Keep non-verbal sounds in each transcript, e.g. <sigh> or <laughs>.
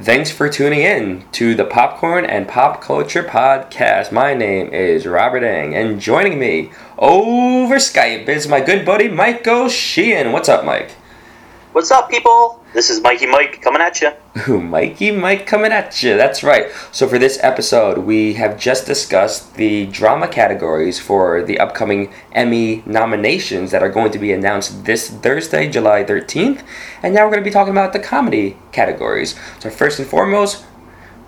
Thanks for tuning in to the Popcorn and Pop Culture Podcast. My name is Robert Ang, and joining me over Skype is my good buddy Michael Sheehan. What's up, Mike? What's up, people? This is Mikey Mike coming at you. <laughs> Mikey Mike coming at you. That's right. So, for this episode, we have just discussed the drama categories for the upcoming Emmy nominations that are going to be announced this Thursday, July 13th. And now we're going to be talking about the comedy categories. So, first and foremost,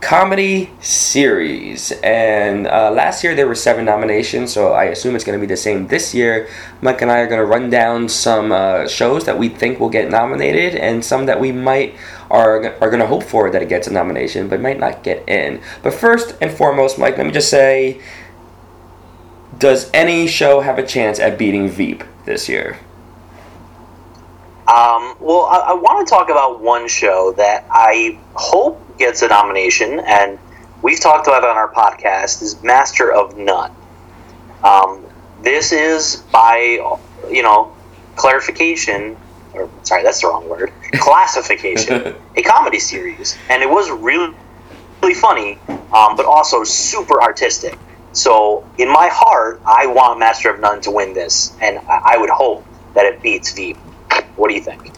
comedy series. And uh, last year there were seven nominations, so I assume it's going to be the same this year. Mike and I are going to run down some uh, shows that we think will get nominated and some that we might are, are going to hope for that it gets a nomination but might not get in. But first and foremost, Mike, let me just say does any show have a chance at beating Veep this year? Um, well, I, I want to talk about one show that I hope gets a nomination, and we've talked about it on our podcast, is Master of None. Um, this is by, you know, clarification, or sorry, that's the wrong word, <laughs> classification, a comedy series. And it was really, really funny, um, but also super artistic. So, in my heart, I want Master of None to win this, and I, I would hope that it beats Veep. What do you think?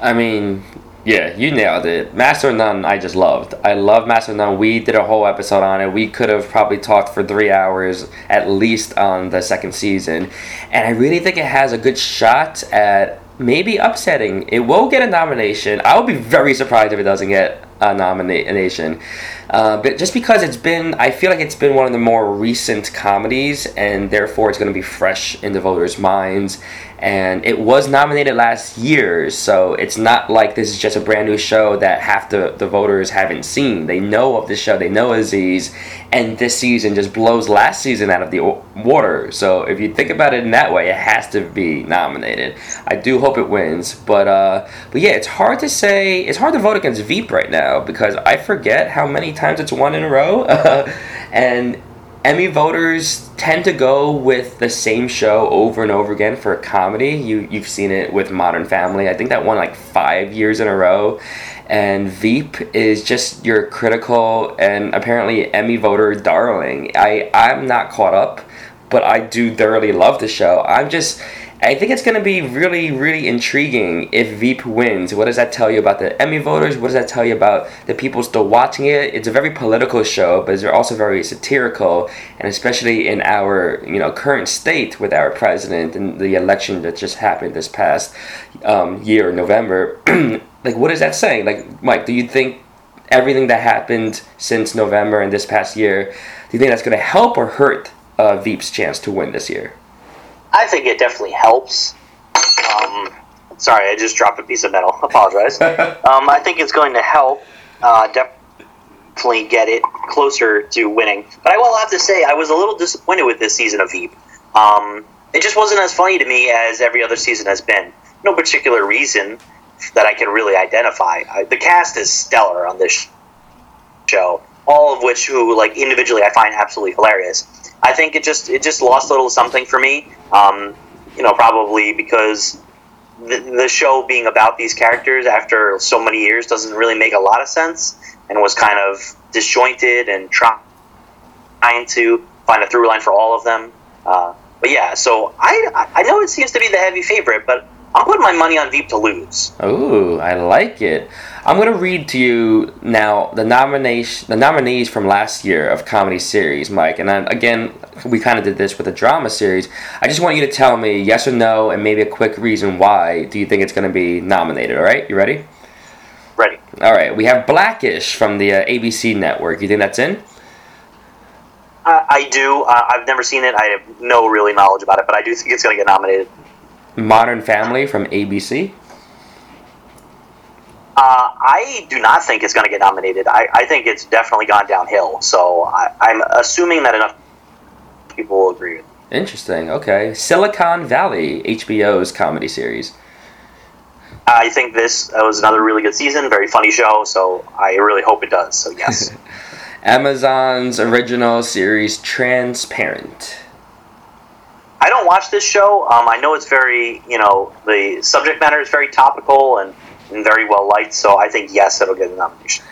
I mean, yeah, you nailed it. Master None, I just loved. I love Master None. We did a whole episode on it. We could have probably talked for three hours at least on the second season. And I really think it has a good shot at maybe upsetting. It will get a nomination. I would be very surprised if it doesn't get a nomination. Uh, but just because it's been, I feel like it's been one of the more recent comedies, and therefore it's going to be fresh in the voters' minds. And it was nominated last year so it's not like this is just a brand new show that half the, the voters haven't seen. They know of the show they know aziz and this season just blows last season out of the water. So if you think about it in that way it has to be nominated. I do hope it wins but uh but yeah it's hard to say it's hard to vote against veep right now because i forget how many times it's won in a row <laughs> and Emmy voters tend to go with the same show over and over again for a comedy. You you've seen it with Modern Family. I think that won like five years in a row. And Veep is just your critical and apparently Emmy voter darling. I I'm not caught up, but I do thoroughly love the show. I'm just I think it's going to be really, really intriguing if Veep wins. What does that tell you about the Emmy voters? What does that tell you about the people still watching it? It's a very political show, but it's also very satirical, and especially in our you know current state with our president and the election that just happened this past um, year, November. <clears throat> like, what is that saying? Like, Mike, do you think everything that happened since November and this past year, do you think that's going to help or hurt uh, Veep's chance to win this year? I think it definitely helps. Um, sorry, I just dropped a piece of metal. <laughs> Apologize. <laughs> um, I think it's going to help uh, definitely get it closer to winning. But I will have to say, I was a little disappointed with this season of Veep. Um, it just wasn't as funny to me as every other season has been. No particular reason that I can really identify. I, the cast is stellar on this show, all of which who like individually I find absolutely hilarious. I think it just it just lost a little something for me. Um, you know, probably because the, the show being about these characters after so many years doesn't really make a lot of sense, and was kind of disjointed and trying to find a through line for all of them. Uh, but yeah, so I I know it seems to be the heavy favorite, but I'm putting my money on Veep to lose. Ooh, I like it. I'm gonna read to you now the nomination, the nominees from last year of comedy series, Mike. And then again, we kind of did this with a drama series. I just want you to tell me yes or no, and maybe a quick reason why do you think it's gonna be nominated. All right, you ready? Ready. All right. We have Blackish from the uh, ABC network. You think that's in? Uh, I do. Uh, I've never seen it. I have no really knowledge about it, but I do think it's going to get nominated. Modern Family from ABC? Uh, I do not think it's going to get nominated. I, I, think it's definitely gone downhill. So I, am assuming that enough people will agree with. Interesting. Okay, Silicon Valley, HBO's comedy series. I think this was another really good season, very funny show. So I really hope it does. So yes. <laughs> Amazon's original series, Transparent. Don't watch this show. Um, I know it's very, you know, the subject matter is very topical and, and very well liked. So I think yes, it'll get a nomination.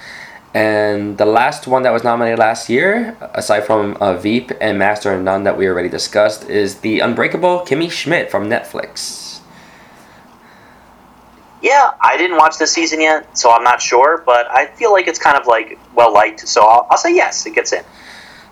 And the last one that was nominated last year, aside from uh, Veep and Master of None that we already discussed, is The Unbreakable Kimmy Schmidt from Netflix. Yeah, I didn't watch this season yet, so I'm not sure, but I feel like it's kind of like well liked, so I'll, I'll say yes, it gets in.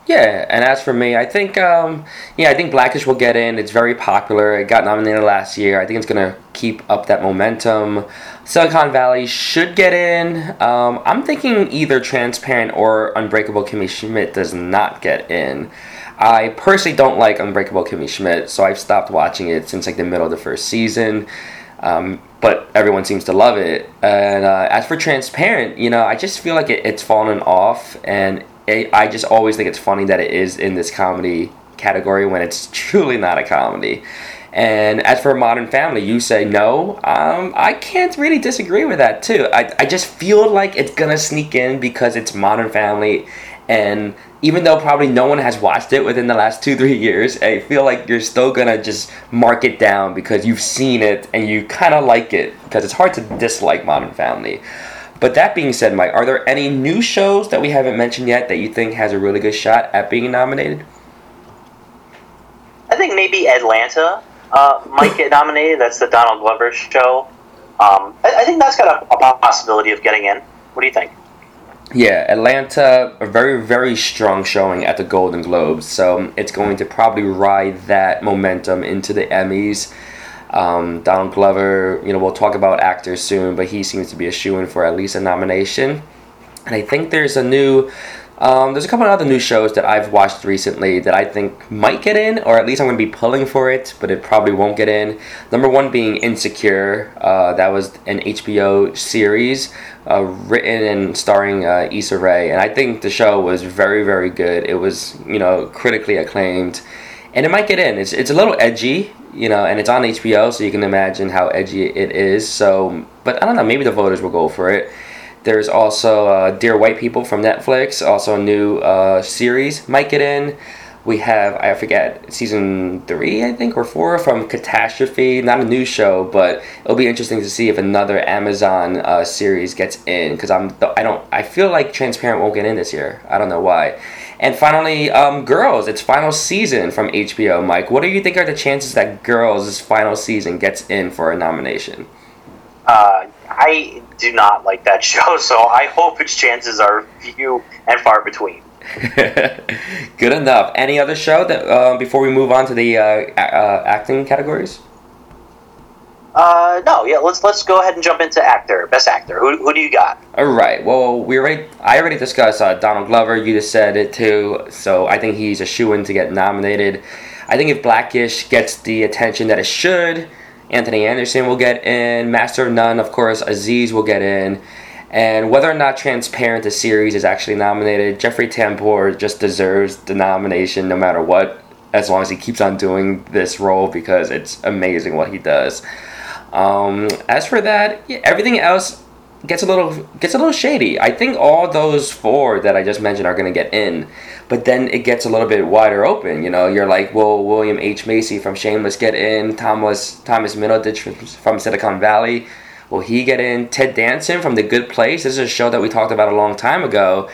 Yeah, and as for me, I think um, yeah, I think Blackish will get in. It's very popular. It got nominated last year. I think it's gonna keep up that momentum. Silicon Valley should get in. Um, I'm thinking either Transparent or Unbreakable Kimmy Schmidt does not get in. I personally don't like Unbreakable Kimmy Schmidt, so I've stopped watching it since like the middle of the first season. Um, but everyone seems to love it. And uh, as for Transparent, you know, I just feel like it, it's fallen off, and I just always think it's funny that it is in this comedy category when it's <laughs> truly not a comedy. And as for Modern Family, you say no. Um, I can't really disagree with that too. I, I just feel like it's gonna sneak in because it's Modern Family, and even though probably no one has watched it within the last two three years, I feel like you're still gonna just mark it down because you've seen it and you kind of like it because it's hard to dislike Modern Family. But that being said, Mike, are there any new shows that we haven't mentioned yet that you think has a really good shot at being nominated? I think maybe Atlanta uh, might get nominated. That's the Donald Glover show. Um, I, I, think that's got a, a, possibility of getting in. What do you think? Yeah, Atlanta, a very, very strong showing at the Golden Globes. So it's going to probably ride that momentum into the Emmys. Um, Donald Glover, you know, we'll talk about actors soon, but he seems to be a shoe in for at least a nomination. And I think there's a new, um, there's a couple of other new shows that I've watched recently that I think might get in, or at least I'm going to be pulling for it, but it probably won't get in. Number one being Insecure. Uh, that was an HBO series uh, written and starring uh, Issa Rae, and I think the show was very, very good. It was, you know, critically acclaimed, and it might get in. It's it's a little edgy you know, and it's on HBO, so you can imagine how edgy it is. So, but I don't know, maybe the voters will go for it. There's also uh, Dear White People from Netflix, also a new uh, series might get in. We have I forget season three I think or four from Catastrophe, not a new show, but it'll be interesting to see if another Amazon uh, series gets in because I'm I don't I feel like Transparent won't get in this year. I don't know why. And finally, um, Girls, its final season from HBO. Mike, what do you think are the chances that Girls' final season gets in for a nomination? Uh, I do not like that <laughs> show, so I hope its chances are few and far between. <laughs> Good enough. Any other show that uh, before we move on to the uh, uh acting categories? Uh, no, yeah. Let's let's go ahead and jump into actor, best actor. Who, who do you got? All right. Well, we already I already discussed uh, Donald Glover. You just said it too. So I think he's a shoe in to get nominated. I think if Blackish gets the attention that it should, Anthony Anderson will get in. Master of None, of course, Aziz will get in. And whether or not Transparent, the series, is actually nominated, Jeffrey Tambor just deserves the nomination no matter what, as long as he keeps on doing this role because it's amazing what he does. Um, as for that, yeah, everything else gets a little gets a little shady. I think all those four that I just mentioned are going to get in, but then it gets a little bit wider open. You know, you're like, will William H Macy from Shameless get in? Thomas Thomas Middleditch from Silicon Valley, will he get in? Ted Danson from The Good Place. This is a show that we talked about a long time ago.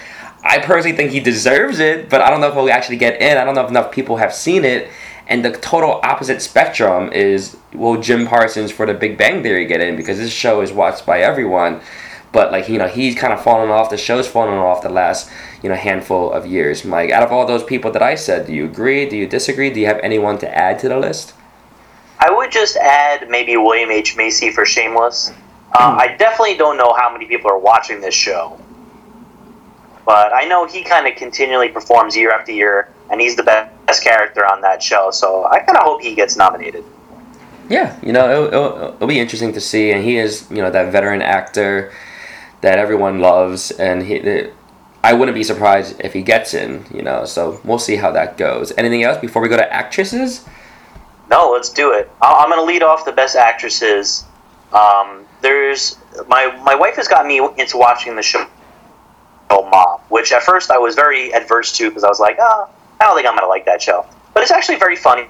I personally think he deserves it, but I don't know if he'll actually get in. I don't know if enough people have seen it. And the total opposite spectrum is will Jim Parsons for the Big Bang Theory get in because this show is watched by everyone, but like you know he's kind of fallen off. The show's fallen off the last you know handful of years. Mike, out of all those people that I said, do you agree? Do you disagree? Do you have anyone to add to the list? I would just add maybe William H Macy for Shameless. Uh, I definitely don't know how many people are watching this show, but I know he kind of continually performs year after year, and he's the best character on that show. So I kind of hope he gets nominated. Yeah, you know, it'll, it'll, it'll, be interesting to see, and he is, you know, that veteran actor that everyone loves, and he. It, I wouldn't be surprised if he gets in, you know. So we'll see how that goes. Anything else before we go to actresses? No, let's do it. I'm going to lead off the best actresses. Um, there's my my wife has got me into watching the show Mom, which at first I was very adverse to because I was like, oh, I don't think I'm going to like that show. But it's actually very funny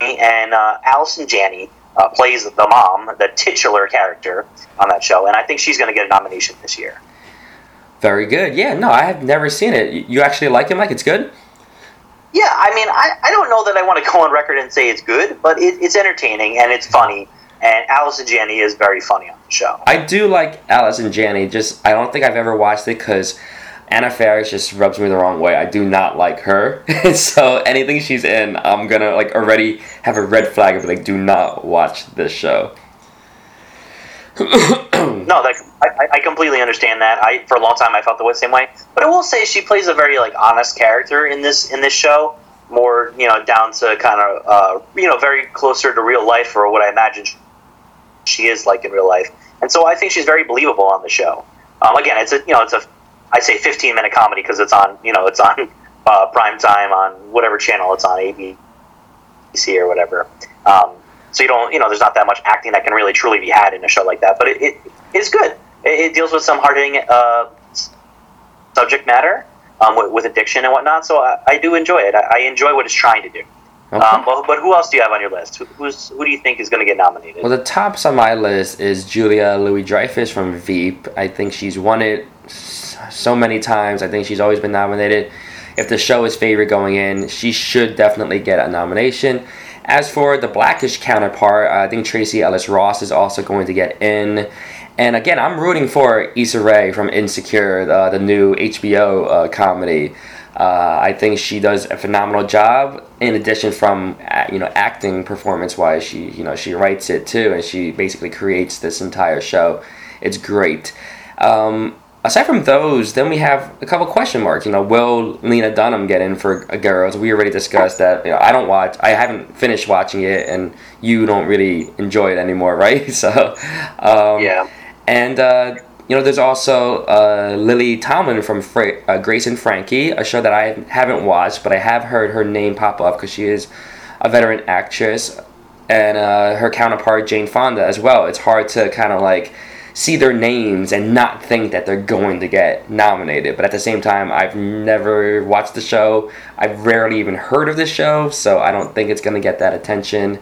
and uh, Allison Janney uh, plays the mom, the titular character on that show, and I think she's going to get a nomination this year. Very good. Yeah, no, I have never seen it. You actually like it, Mike? It's good. Yeah, I mean, I, I don't know that I want to go on record and say it's good, but it, it's entertaining and it's funny. And Allison Janney is very funny on the show. I do like Allison Janney. Just I don't think I've ever watched it because Anna Faris just rubs me the wrong way. I do not like her. <laughs> so anything she's in, I'm gonna like already have a red flag of like, do not watch this show. no, like I, I completely understand that. I for a long time I felt the same way, but I will say she plays a very like honest character in this in this show. More you know down to kind of uh, you know very closer to real life or what I imagine she is like in real life, and so I think she's very believable on the show. Um, again, it's a you know it's a I say 15 minute comedy because it's on you know it's on uh, prime time on whatever channel it's on ABC or whatever. Um, so you don't, you know, there's not that much acting that can really truly be had in a show like that. But it, it is good. It, it, deals with some hard hitting uh, subject matter um, with, with, addiction and whatnot. So I, I do enjoy it. I, I, enjoy what it's trying to do. Okay. Um, but, but, who else do you have on your list? Who, who's who do you think is going to get nominated? Well, the tops on my list is Julia Louis Dreyfus from Veep. I think she's won it so many times. I think she's always been nominated. If the show is favorite going in, she should definitely get a nomination. As for the Blackish counterpart, I think Tracee Ellis Ross is also going to get in. And again, I'm rooting for Issa Rae from Insecure, the, the new HBO uh, comedy. Uh, I think she does a phenomenal job. In addition, from you know acting performance wise, she you know she writes it too, and she basically creates this entire show. It's great. Um, aside from those, then we have a couple question marks. You know, will Lena Dunham get in for Girls? We already discussed that. You know, I don't watch. I haven't finished watching it, and you don't really enjoy it anymore, <laughs> right? So, um, yeah. And uh, you know, there's also uh, Lily Tomlin from Fra- uh, Grace and Frankie, a show that I haven't watched, but I have heard her name pop up because she is a veteran actress, and uh, her counterpart Jane Fonda as well. It's hard to kind of like see their names and not think that they're going to get nominated. But at the same time, I've never watched the show. I've rarely even heard of the show, so I don't think it's going to get that attention.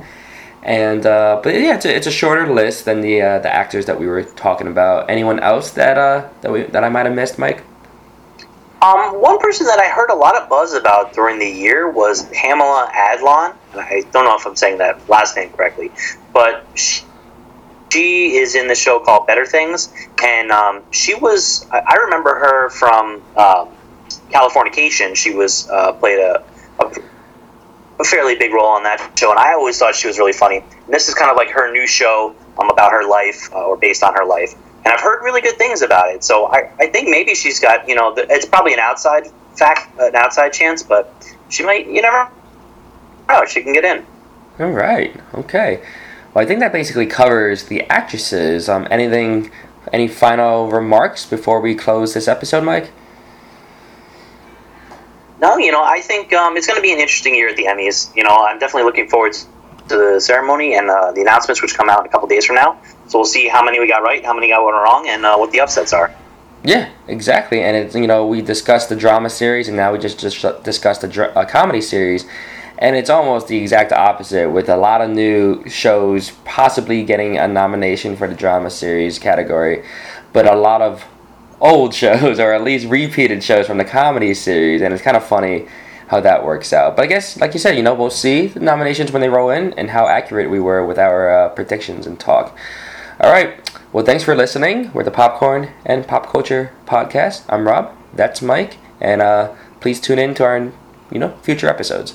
And uh, but yeah, it's a, it's a shorter list than the uh, the actors that we were talking about. Anyone else that uh, that we that I might have missed, Mike? Um, one person that I heard a lot of buzz about during the year was Pamela Adlon. I don't know if I'm saying that last name correctly, but she is in the show called Better Things, and um, she was. I remember her from um, Californication. She was uh, played a, a, a fairly big role on that show, and I always thought she was really funny. And this is kind of like her new show um, about her life uh, or based on her life, and I've heard really good things about it. So I, I think maybe she's got you know the, it's probably an outside fact, an outside chance, but she might. You never know. She can get in. All right. Okay. Well, I think that basically covers the actresses. Um, anything, any final remarks before we close this episode, Mike? No, you know, I think um, it's going to be an interesting year at the Emmys. You know, I'm definitely looking forward to the ceremony and uh, the announcements, which come out in a couple days from now. So we'll see how many we got right, how many got wrong, and uh, what the upsets are. Yeah, exactly. And it's you know we discussed the drama series, and now we just just discussed the dra- uh, comedy series and it's almost the exact opposite with a lot of new shows possibly getting a nomination for the drama series category but a lot of old <laughs> shows or at least repeated shows from the comedy series. And it's kind of funny how that works out. But i guess like you said you know we'll see the nominations when they roll in and how accurate we were with our uh, predictions and talk. All right. Well thanks for listening. We're the popcorn and pop culture podcast. I'm rob. That's mike. And uh, please tune in to our you know future episodes